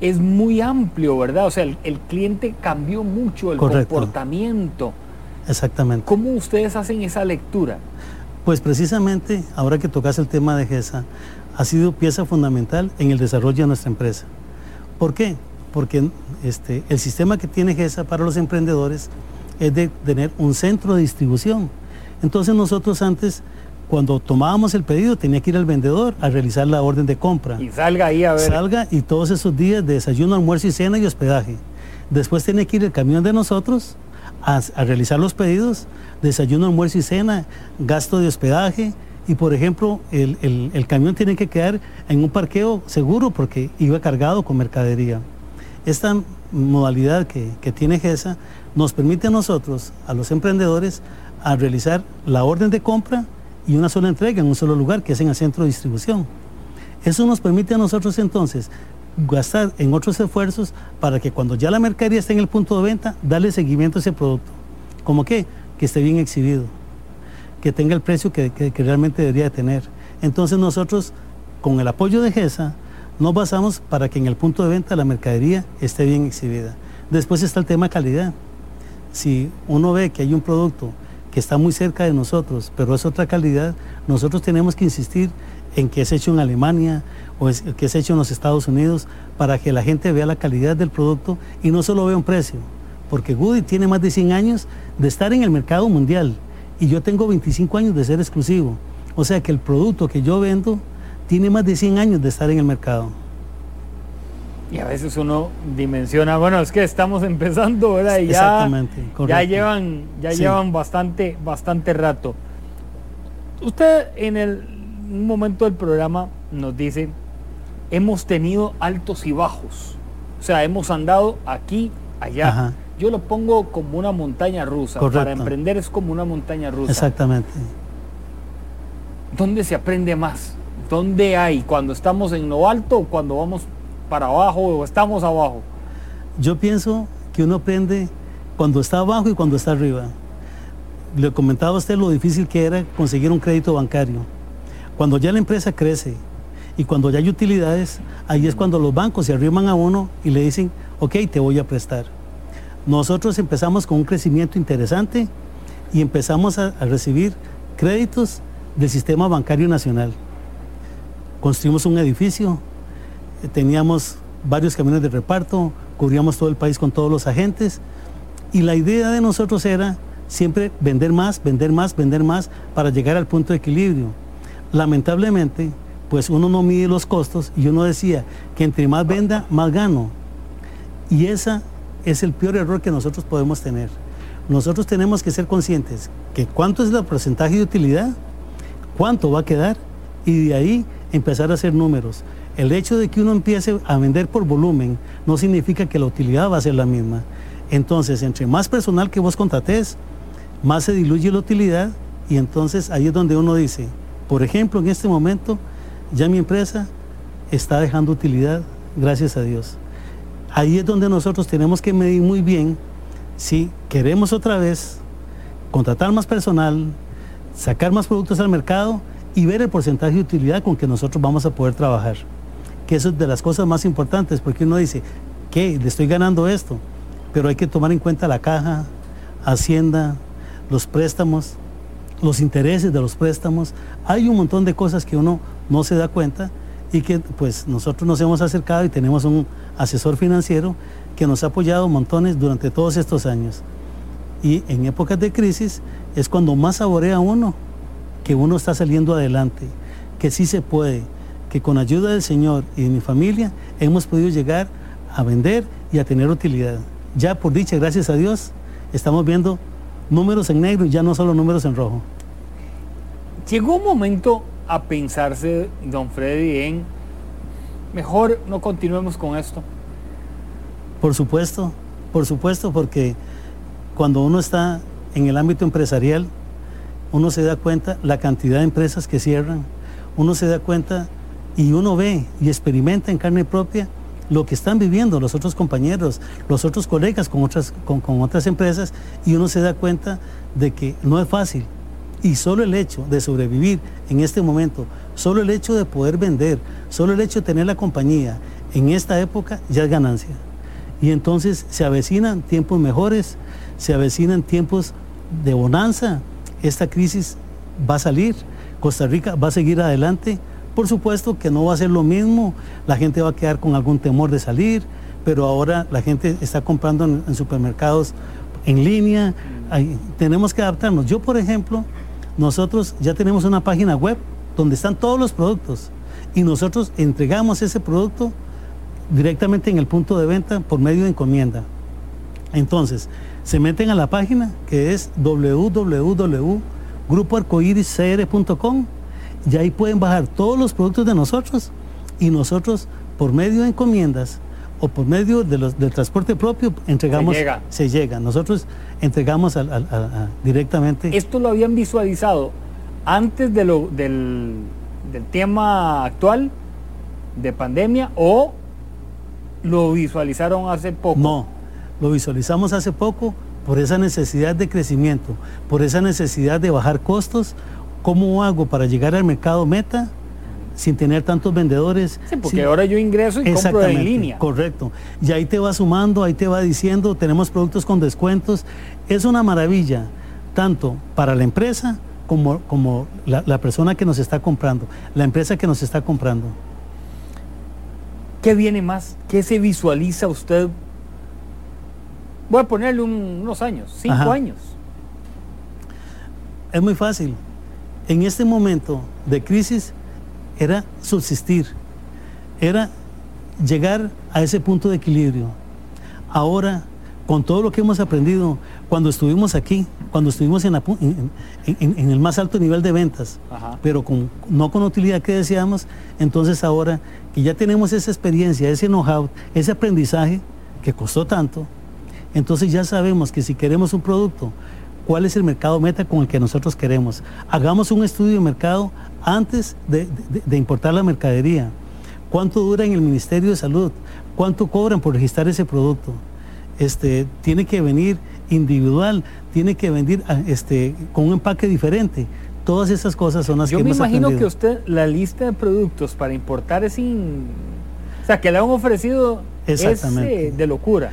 es muy amplio, ¿verdad? O sea, el, cliente cambió mucho el comportamiento. Exactamente. ¿Cómo ustedes hacen esa lectura? Pues precisamente, ahora que tocas el tema de GESA, ha sido pieza fundamental en el desarrollo de nuestra empresa. ¿Por qué? Porque este, el sistema que tiene GESA para los emprendedores es de tener un centro de distribución. Entonces nosotros antes, cuando tomábamos el pedido, tenía que ir al vendedor a realizar la orden de compra. Y salga ahí a ver. Salga y todos esos días de desayuno, almuerzo y cena y hospedaje. Después tiene que ir el camión de nosotros a, a realizar los pedidos, desayuno, almuerzo y cena, gasto de hospedaje, y por ejemplo el, camión tiene que quedar en un parqueo seguro porque iba cargado con mercadería. Esta modalidad que, tiene GESA nos permite a nosotros, a los emprendedores, a realizar la orden de compra y una sola entrega en un solo lugar, que es en el centro de distribución. Eso nos permite a nosotros entonces gastar en otros esfuerzos para que cuando ya la mercadería esté en el punto de venta, darle seguimiento a ese producto. ¿Cómo qué? Que esté bien exhibido que tenga el precio que, realmente debería tener. Entonces nosotros, con el apoyo de GESA, nos basamos para que en el punto de venta la mercadería esté bien exhibida. Después está el tema calidad. Si uno ve que hay un producto que está muy cerca de nosotros, pero es otra calidad, nosotros tenemos que insistir en que es hecho en Alemania o que es hecho en los Estados Unidos para que la gente vea la calidad del producto y no solo vea un precio. Porque Goody tiene más de 100 años de estar en el mercado mundial y yo tengo 25 años de ser exclusivo. O sea que el producto que yo vendo tiene más de 100 años de estar en el mercado. Y a veces uno dimensiona, bueno, es que estamos empezando, ¿verdad? Y ya, ya llevan, ya llevan bastante, bastante rato. Usted en el un momento del programa nos dice, hemos tenido altos y bajos. O sea, hemos andado aquí, allá yo lo pongo como una montaña rusa. Para emprender es como una montaña rusa. Exactamente. ¿Dónde se aprende más? ¿Dónde hay? ¿Cuando estamos en lo alto o cuando vamos para abajo o estamos abajo? Yo pienso que uno aprende cuando está abajo y cuando está arriba. Le comentaba a usted lo difícil que era conseguir un crédito bancario. Cuando ya la empresa crece y cuando ya hay utilidades, ahí es cuando los bancos se arriman a uno y le dicen, ok, te voy a prestar. Nosotros empezamos con un crecimiento interesante y empezamos a, recibir créditos del sistema bancario nacional. Construimos un edificio, eh, teníamos varios camiones de reparto, cubríamos todo el país con todos los agentes y la idea de nosotros era siempre vender más, vender más, vender más para llegar al punto de equilibrio. Lamentablemente, pues uno no mide los costos y uno decía que entre más venda, más gano. Y esa es el peor error que nosotros podemos tener. Nosotros tenemos que ser conscientes que cuánto es el porcentaje de utilidad, cuánto va a quedar y de ahí empezar a hacer números. El hecho de que uno empiece a vender por volumen no significa que la utilidad va a ser la misma. Entonces, entre más personal que vos contrates, más se diluye la utilidad y entonces ahí es donde uno dice, por ejemplo, en este momento ya mi empresa está dejando utilidad, gracias a Dios. Ahí es donde nosotros tenemos que medir muy bien si queremos otra vez contratar más personal, sacar más productos al mercado y ver el porcentaje de utilidad con que nosotros vamos a poder trabajar. Que eso es de las cosas más importantes, porque uno dice, ¿qué? Le estoy ganando esto, pero hay que tomar en cuenta la caja, Hacienda, los préstamos, los intereses de los préstamos. Hay un montón de cosas que uno no se da cuenta y que pues nosotros nos hemos acercado y tenemos un asesor financiero que nos ha apoyado montones durante todos estos años. Y en épocas de crisis es cuando más saborea uno que uno está saliendo adelante, que sí se puede, que con ayuda del Señor y de mi familia hemos podido llegar a vender y a tener utilidad. Ya por dicha, gracias a Dios, estamos viendo números en negro y ya no solo números en rojo. Llegó un momento a pensarse, don Freddy, en mejor no continuemos con esto. Por supuesto, por supuesto, porque cuando uno está en el ámbito empresarial, uno se da cuenta la cantidad de empresas que cierran, uno se da cuenta y uno ve y experimenta en carne propia lo que están viviendo los otros compañeros, los otros colegas con otras, con, otras empresas y uno se da cuenta de que no es fácil. Y solo el hecho de sobrevivir en este momento, solo el hecho de poder vender, solo el hecho de tener la compañía en esta época ya es ganancia. Y entonces se avecinan tiempos mejores, se avecinan tiempos de bonanza. Esta crisis va a salir, Costa Rica va a seguir adelante por supuesto que no va a ser lo mismo, la gente va a quedar con algún temor de salir, pero ahora la gente está comprando en, supermercados en línea, tenemos que adaptarnos. Yo, por ejemplo, nosotros ya tenemos una página web donde están todos los productos y nosotros entregamos ese producto directamente en el punto de venta por medio de encomienda. Entonces, se meten a la página que es www.grupoarcoiriscr.com y ahí pueden bajar todos los productos de nosotros y nosotros por medio de encomiendas o por medio de los, del transporte propio entregamos, se llega. Nosotros entregamos directamente. ¿Esto lo habían visualizado antes de lo, del, del tema actual de pandemia o lo visualizaron hace poco? No, lo visualizamos hace poco por esa necesidad de crecimiento, por esa necesidad de bajar costos, ¿Cómo hago para llegar al mercado meta sin tener tantos vendedores? Sí, porque ahora yo ingreso y compro en línea. Correcto. Y ahí te va sumando, ahí te va diciendo, tenemos productos con descuentos. Es una maravilla, tanto para la empresa como, como la, la persona que nos está comprando, la empresa que nos está comprando. ¿Qué viene más? ¿Qué se visualiza usted? Voy a ponerle unos años, cinco años. Es muy fácil en este momento de crisis era subsistir, era llegar a ese punto de equilibrio. Ahora, con todo lo que hemos aprendido, cuando estuvimos aquí, cuando estuvimos en, el más alto nivel de ventas, pero con, no con la utilidad que deseamos, entonces ahora que ya tenemos esa experiencia, ese know-how, ese aprendizaje que costó tanto, entonces ya sabemos que si queremos un producto cuál es el mercado meta con el que nosotros queremos. Hagamos un estudio de mercado antes de, importar la mercadería. ¿Cuánto dura en el Ministerio de Salud? ¿Cuánto cobran por registrar ese producto? Este, tiene que venir individual, tiene que venir ah, este, con un empaque diferente. Todas esas cosas son las Yo que me imagino que usted, la lista de productos para importar es sin... O sea, que le han ofrecido Exactamente. de locura.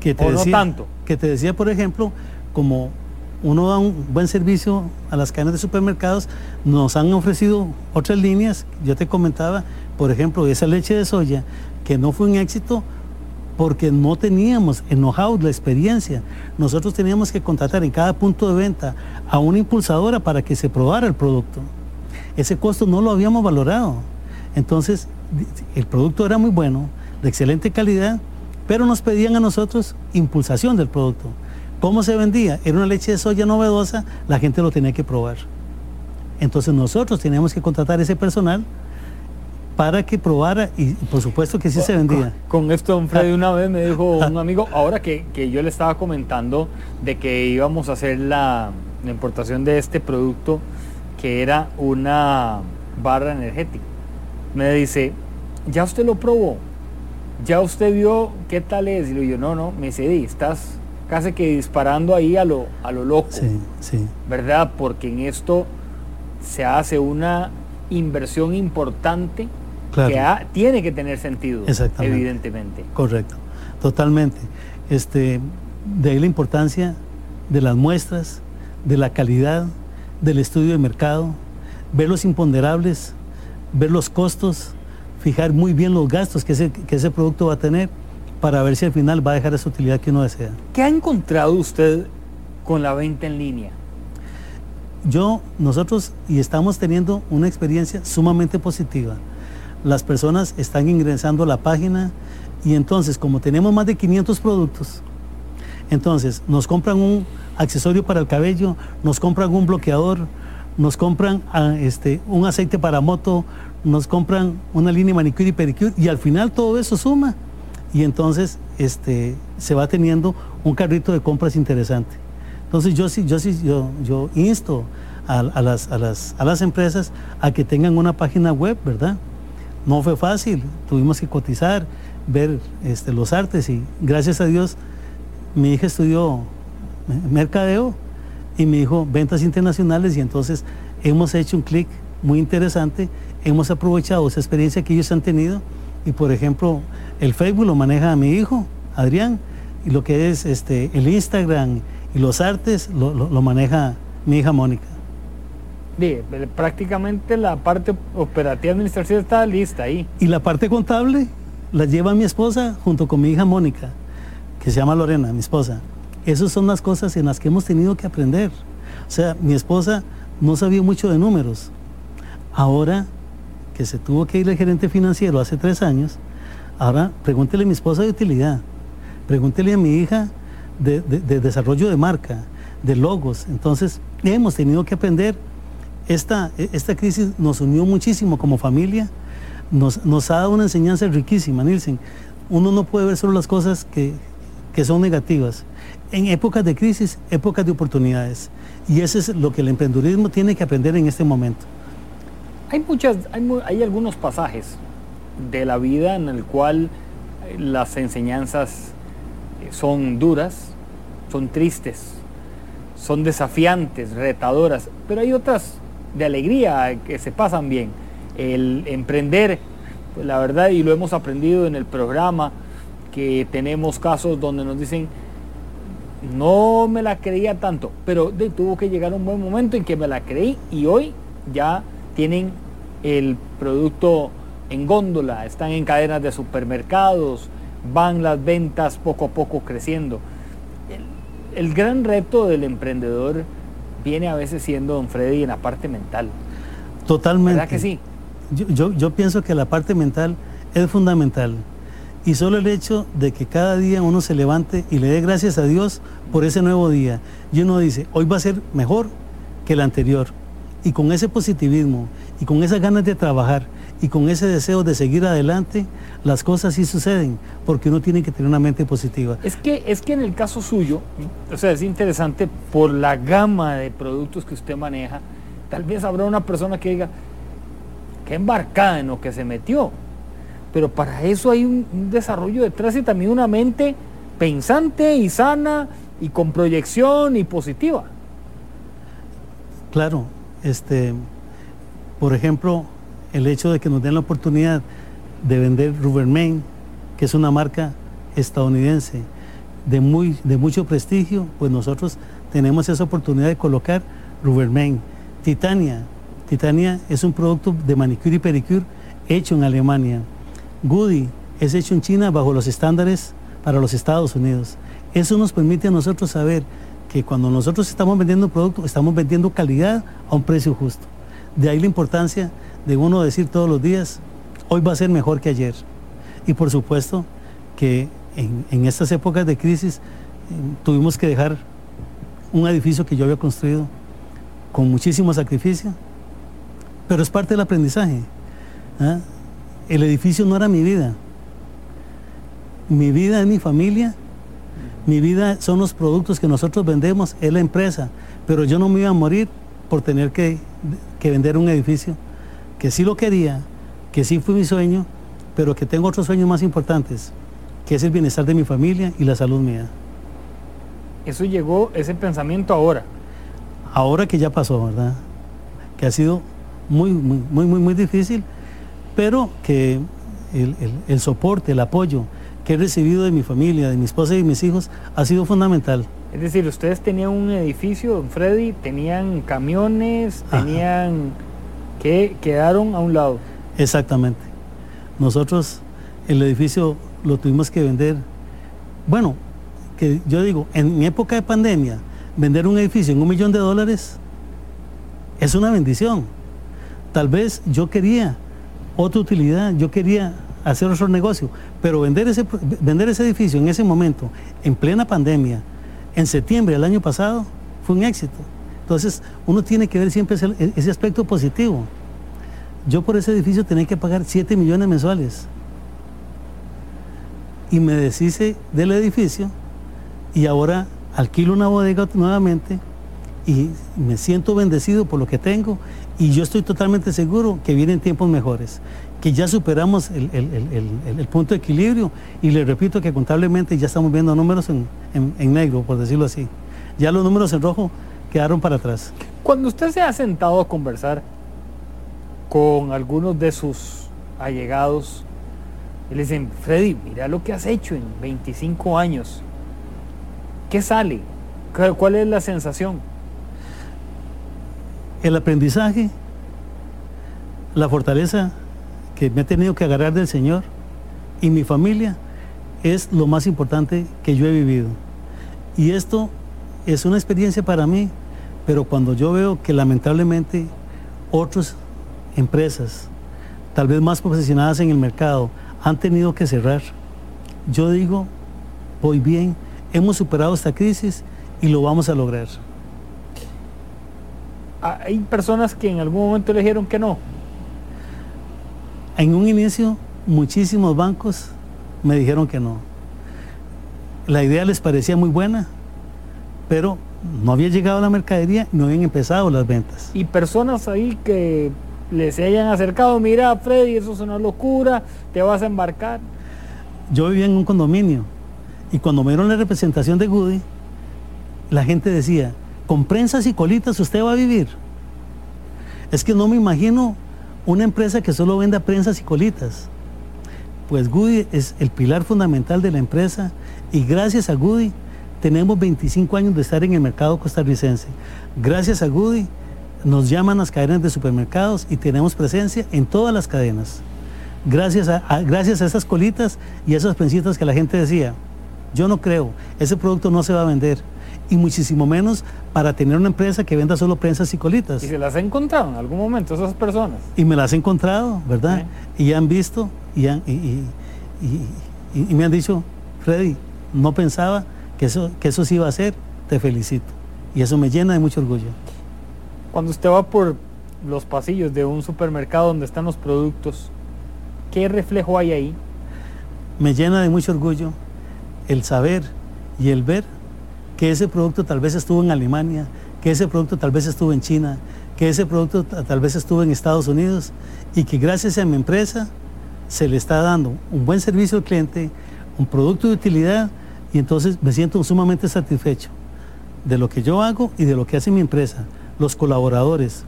Que te no tanto. Que te decía, por ejemplo, como uno da un buen servicio a las cadenas de supermercados, nos han ofrecido otras líneas, yo te comentaba, por ejemplo, esa leche de soya, que no fue un éxito porque no teníamos el know-how, la experiencia. Nosotros teníamos que contratar en cada punto de venta a una impulsadora para que se probara el producto. Ese costo no lo habíamos valorado. Entonces, el producto era muy bueno, de excelente calidad, pero nos pedían a nosotros impulsación del producto. ¿Cómo se vendía? Era una leche de soya novedosa, la gente lo tenía que probar. Entonces nosotros teníamos que contratar ese personal para que probara y por supuesto que sí se vendía. Con, esto, don Freddy, una vez me dijo un amigo, ahora que, yo le estaba comentando de que íbamos a hacer la, la importación de este producto, que era una barra energética, me dice, ¿ya usted lo probó? ¿Ya usted vio qué tal es? Y le digo, no, no, me cedí, estás casi que disparando ahí a lo, a lo loco. Sí, sí. ¿Verdad? Porque en esto se hace una inversión importante que tiene que tener sentido, evidentemente. Correcto, totalmente. Este, de ahí la importancia de las muestras, de la calidad, del estudio de mercado, ver los imponderables, ver los costos, fijar muy bien los gastos que ese, que ese producto va a tener para ver si al final va a dejar esa utilidad que uno desea. ¿Qué ha encontrado usted con la venta en línea? Yo, nosotros, y estamos teniendo una experiencia sumamente positiva. Las personas están ingresando a la página y entonces, como tenemos más de 500 productos, entonces nos compran un accesorio para el cabello, nos compran un bloqueador, nos compran ah, este, un aceite para moto, nos compran una línea manicure y pedicure y al final todo eso suma y entonces este, se va teniendo un carrito de compras interesante. Entonces yo sí, yo sí, yo, yo insto a, las, a, las, a las empresas a que tengan una página web, ¿verdad? No fue fácil, tuvimos que cotizar, ver este, los artes y gracias a Dios mi hija estudió mercadeo y mi hijo ventas internacionales y entonces hemos hecho un clic muy interesante, hemos aprovechado esa experiencia que ellos han tenido y por ejemplo el Facebook lo maneja mi hijo, Adrián, y lo que es este, el Instagram y los artes lo, maneja mi hija Mónica. prácticamente la parte operativa administrativa está lista ahí. Y la parte contable la lleva mi esposa junto con mi hija Mónica, que se llama Lorena, mi esposa. Esas son las cosas en las que hemos tenido que aprender. O sea, mi esposa no sabía mucho de números. Ahora que se tuvo que ir el gerente financiero hace tres años, ahora pregúntele a mi esposa de utilidad, pregúntele a mi hija de, desarrollo de marca, de logos. Entonces, hemos tenido que aprender. Esta, esta crisis nos unió muchísimo como familia, nos, nos ha dado una enseñanza riquísima, Nielsen. Uno no puede ver solo las cosas que, que son negativas. En épocas de crisis, épocas de oportunidades. Y eso es lo que el emprendedurismo tiene que aprender en este momento. Hay muchas, hay, algunos pasajes de la vida en el cual eh, las enseñanzas eh, son duras, son tristes, son desafiantes, retadoras, pero hay otras de alegría que se pasan bien. El emprender, pues la verdad, y lo hemos aprendido en el programa, que tenemos casos donde nos dicen, no me la creía tanto, pero tuvo que llegar un buen momento en que me la creí y hoy ya tienen el producto en góndola, están en cadenas de supermercados, van las ventas poco a poco creciendo. El, gran reto del emprendedor viene a veces siendo, don Freddy, en la parte mental. Totalmente. ¿Verdad que sí? Yo, yo, pienso que la parte mental es fundamental. Y solo el hecho de que cada día uno se levante y le dé gracias a Dios por ese nuevo día. Y uno dice, hoy va a ser mejor que el anterior. Y con ese positivismo y con esas ganas de trabajar y con ese deseo de seguir adelante, las cosas sí suceden, porque uno tiene que tener una mente positiva. Es que, es que en el caso suyo, o sea, es interesante por la gama de productos que usted maneja, tal vez habrá una persona que diga, qué embarcada en lo que se metió. Pero para eso hay un, un desarrollo detrás y también una mente pensante y sana y con proyección y positiva. Claro, este, por ejemplo, el hecho de que nos den la oportunidad de vender Rubbermaid, que es una marca estadounidense de, muy, de mucho prestigio, pues nosotros tenemos esa oportunidad de colocar Rubbermaid. Titania, Titania es un producto de manicure y pedicure hecho en Alemania. Goody es hecho en China bajo los estándares para los Estados Unidos. Eso nos permite a nosotros saber que cuando nosotros estamos vendiendo un producto, estamos vendiendo calidad a un precio justo. De ahí la importancia de uno decir todos los días, hoy va a ser mejor que ayer. Y por supuesto que en, estas épocas de crisis eh, tuvimos que dejar un edificio que yo había construido con muchísimo sacrificio, pero es parte del aprendizaje. ¿ah? El edificio no era mi vida. Mi vida es mi familia, mi vida son los productos que nosotros vendemos, es la empresa, pero yo no me iba a morir por tener que que vender un edificio, que sí lo quería, que sí fue mi sueño, pero que tengo otros sueños más importantes, que es el bienestar de mi familia y la salud mía. eso llegó, ese pensamiento ahora. Ahora que ya pasó, ¿verdad? Que ha sido muy, muy, muy, muy, muy difícil, pero que el, el soporte, el apoyo que he recibido de mi familia, de mi esposa y de mis hijos, ha sido fundamental. Es decir, ustedes tenían un edificio, don Freddy, tenían camiones, tenían que quedaron a un lado. Exactamente. Nosotros el edificio lo tuvimos que vender. Bueno, que yo digo, en época de pandemia, vender un edificio en un millón de dólares es una bendición. Tal vez yo quería otra utilidad, yo quería hacer otro negocio, pero vender ese, vender ese edificio en ese momento, en plena pandemia, en septiembre del año pasado, fue un éxito. Entonces, uno tiene que ver siempre ese, aspecto positivo. Yo por ese edificio tenía que pagar 7 millones mensuales. Y me deshice del edificio y ahora alquilo una bodega nuevamente y me siento bendecido por lo que tengo y yo estoy totalmente seguro que vienen tiempos mejores que ya superamos el, punto de equilibrio y le repito que contablemente ya estamos viendo números en, negro, por decirlo así. Ya los números en rojo quedaron para atrás. Cuando usted se ha sentado a conversar con algunos de sus allegados, le dicen, Freddy, mira lo que has hecho en 25 años. ¿Qué sale? ¿Cuál es la sensación? El aprendizaje, la fortaleza que me he tenido que agarrar del Señor y mi familia es lo más importante que yo he vivido. Y esto es una experiencia para mí, pero cuando yo veo que lamentablemente otras empresas, tal vez más profesionadas en el mercado, han tenido que cerrar, yo digo, voy bien, hemos superado esta crisis y lo vamos a lograr. Hay personas que en algún momento le dijeron que no. En un inicio, muchísimos bancos me dijeron que no. La idea les parecía muy buena, pero no había llegado la mercadería, no habían empezado las ventas. Y personas ahí que les hayan acercado, mira Freddy, eso es una locura, te vas a embarcar. Yo vivía en un condominio y cuando me dieron la representación de Goody, la gente decía, con prensas y colitas usted va a vivir. Es que no me imagino una empresa que solo venda prensas y colitas. Pues Goody es el pilar fundamental de la empresa y gracias a Goody tenemos 25 años de estar en el mercado costarricense. Gracias a Goody nos llaman las cadenas de supermercados y tenemos presencia en todas las cadenas. Gracias a, gracias a esas colitas y a esas prensitas que la gente decía, yo no creo, ese producto no se va a vender y muchísimo menos para tener una empresa que venda solo prensas y colitas. ¿Y se las ha encontrado en algún momento esas personas? Y me las he encontrado, ¿verdad? Y han visto y, y, me han dicho, Freddy, no pensaba que eso, que eso sí iba a ser, te felicito. Y eso me llena de mucho orgullo. Cuando usted va por los pasillos de un supermercado donde están los productos, ¿qué reflejo hay ahí? Me llena de mucho orgullo el saber y el ver que ese producto tal vez estuvo en Alemania, que ese producto tal vez estuvo en China, que ese producto tal vez estuvo en Estados Unidos y que gracias a mi empresa se le está dando un buen servicio al cliente, un producto de utilidad y entonces me siento sumamente satisfecho de lo que yo hago y de lo que hace mi empresa, los colaboradores,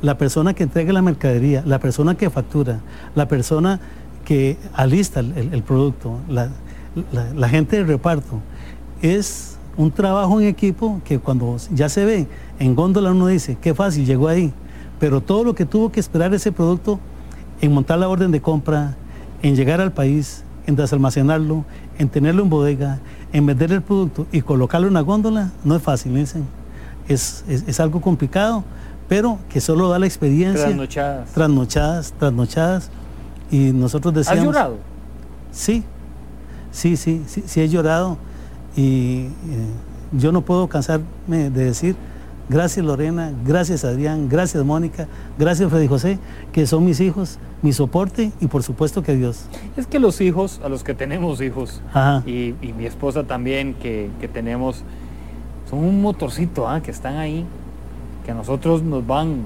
la persona que entrega la mercadería, la persona que factura, la persona que alista el, producto, la, la gente de reparto. Es un trabajo en equipo que cuando ya se ve en góndola uno dice, qué fácil, llegó ahí. Pero todo lo que tuvo que esperar ese producto en montar la orden de compra, en llegar al país, en desalmacenarlo, en tenerlo en bodega, en vender el producto y colocarlo en una góndola, no es fácil, dicen. Es, es, algo complicado, pero que solo da la experiencia. Trasnochadas. Trasnochadas, trasnochadas. Y nosotros decíamos... ¿Has llorado? Sí, sí, sí, sí, sí he llorado y eh, yo no puedo cansarme de decir gracias Lorena, gracias Adrián, gracias Mónica, gracias Freddy José, que son mis hijos, mi soporte y por supuesto que Dios. Es que los hijos, a los que tenemos hijos, y, mi esposa también que, tenemos, son un motorcito ¿ah? que están ahí, que a nosotros nos van,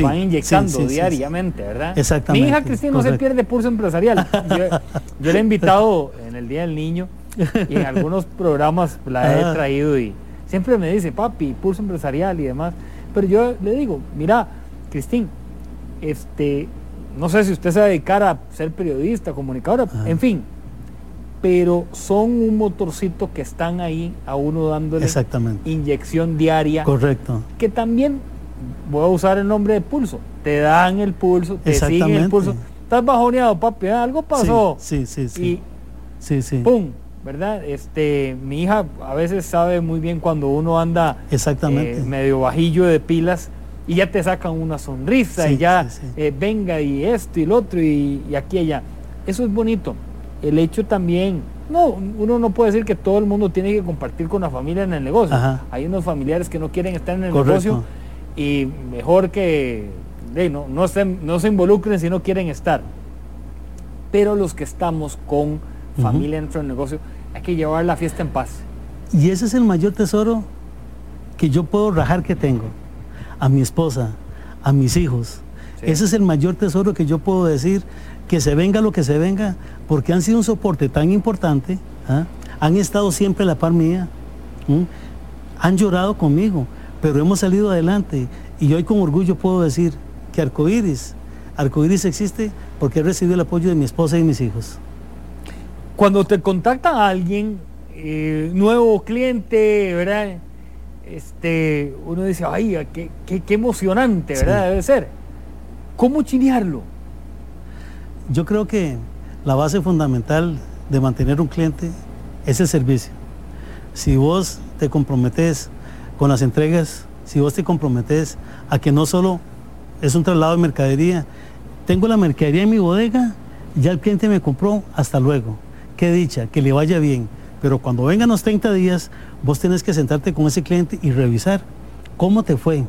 van inyectando diariamente, ¿verdad? Exactamente. Mi hija Cristina no se pierde pulso empresarial. yo, yo le he invitado en el Día del Niño y en algunos programas la he Ah. traído y siempre me dice, papi, pulso empresarial y demás. Pero yo le digo, mira, Cristín, este, no sé si usted se va a dedicar a ser periodista, comunicadora, en fin, pero son un motorcito que están ahí a uno dándole Exactamente. inyección diaria Correcto. que también voy a usar el nombre de pulso. Te dan el pulso, te siguen el pulso. Estás bajoneado, papi, ¿eh? algo pasó. Sí, sí, sí. Y sí, sí. pum, ¿verdad? Este, mi hija a veces sabe muy bien cuando uno anda Exactamente. eh, medio bajillo de pilas y ya te sacan una sonrisa Sí, y ya sí, sí. eh, venga y esto y lo otro y, y aquí y allá. Eso es bonito. El hecho también, no, uno no puede decir que todo el mundo tiene que compartir con la familia en el negocio. Ajá. Hay unos familiares que no quieren estar en el Correcto. negocio y mejor que no, no, estén- no se involucren si no quieren estar. Pero los que estamos con familia dentro del negocio, hay que llevar la fiesta en paz. Y ese es el mayor tesoro que yo puedo rajar que tengo. A mi esposa, a mis hijos. Sí. Ese es el mayor tesoro que yo puedo decir, que se venga lo que se venga, porque han sido un soporte tan importante, ¿ah? han estado siempre a la par mía, han llorado conmigo, pero hemos salido adelante. Y hoy con orgullo puedo decir que Arcoíris, Arcoíris existe porque he recibido el apoyo de mi esposa y mis hijos. Cuando te contacta alguien, eh, nuevo cliente, ¿verdad? Este, uno dice, ay, qué, qué- qué emocionante, ¿verdad? Sí. Debe ser. ¿Cómo chinearlo? Yo creo que la base fundamental de mantener un cliente es el servicio. Si vos te comprometes con las entregas, si vos te comprometes a que no solo es un traslado de mercadería, tengo la mercadería en mi bodega, ya el cliente me compró, hasta luego. Qué dicha, que le vaya bien. Pero cuando vengan los 30 días, vos tenés que sentarte con ese cliente y revisar cómo te fue.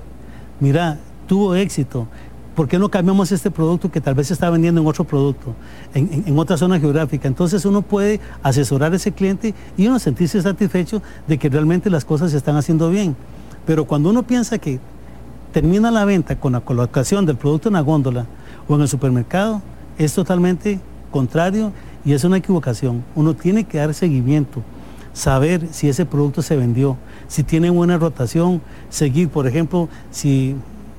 Mira, tuvo éxito. ¿Por qué no cambiamos este producto que tal vez se está vendiendo en otro producto, en, en- en otra zona geográfica? Entonces uno puede asesorar a ese cliente y uno sentirse satisfecho de que realmente las cosas se están haciendo bien. Pero cuando uno piensa que termina la venta con la colocación del producto en la góndola o en el supermercado, es totalmente contrario y es una equivocación. Uno tiene que dar seguimiento, saber si ese producto se vendió, si tiene buena rotación, seguir, por ejemplo, si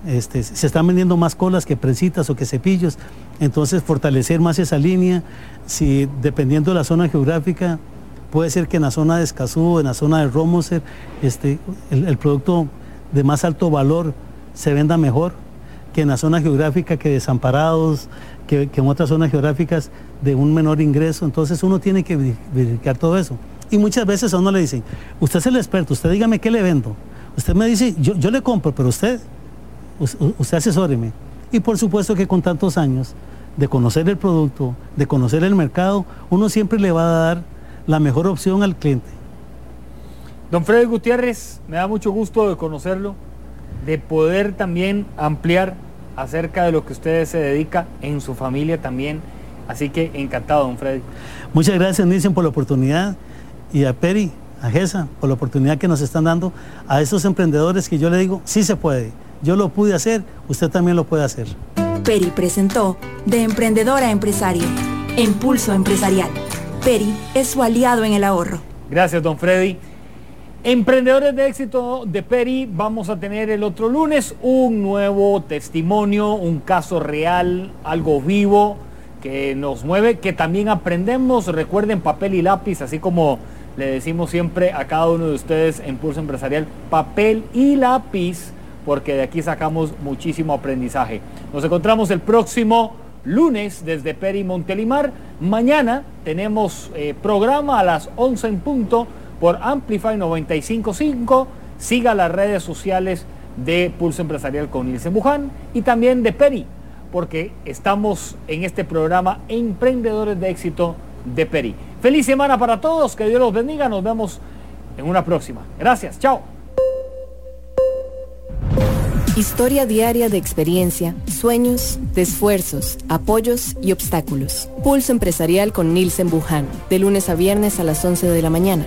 este, se están vendiendo más colas que prensitas o que cepillos, entonces fortalecer más esa línea, si dependiendo de la zona geográfica, puede ser que en la zona de Escazú, en la zona de Romoser, este, el producto de más alto valor se venda mejor que en la zona geográfica que desamparados, que, en otras zonas geográficas de un menor ingreso. Entonces uno tiene que veri- verificar todo eso. Y muchas veces a uno le dicen, usted es el experto, usted dígame qué le vendo. Usted me dice, yo, yo le compro, pero usted, us- usted asesóreme. Y por supuesto que con tantos años de conocer el producto, de conocer el mercado, uno siempre le va a dar la mejor opción al cliente. Don Freddy Gutiérrez, me da mucho gusto de conocerlo, de poder también ampliar acerca de lo que usted se dedica en su familia también. Así que encantado, don Freddy. Muchas gracias, Nilsen, por la oportunidad y a Peri, a Gesa, por la oportunidad que nos están dando a estos emprendedores que yo le digo, sí se puede. Yo lo pude hacer, usted también lo puede hacer. Peri presentó De Emprendedor a Empresario. Impulso Empresarial. Peri es su aliado en el ahorro. Gracias, don Freddy. Emprendedores de éxito de Peri, vamos a tener el otro lunes un nuevo testimonio, un caso real, algo vivo que nos mueve, que también aprendemos. Recuerden papel y lápiz, así como le decimos siempre a cada uno de ustedes en Pulso Empresarial, papel y lápiz, porque de aquí sacamos muchísimo aprendizaje. Nos encontramos el próximo lunes desde Peri Montelimar. Mañana tenemos eh, programa a las 11 en punto por Amplify 955. Siga las redes sociales de Pulso Empresarial con Ilse Buján y también de Peri, porque estamos en este programa Emprendedores de Éxito de Peri. Feliz semana para todos, que Dios los bendiga. Nos vemos en una próxima. Gracias, chao. Historia diaria de experiencia, sueños, de esfuerzos, apoyos y obstáculos. Pulso empresarial con Nielsen Buján, de lunes a viernes a las 11 de la mañana,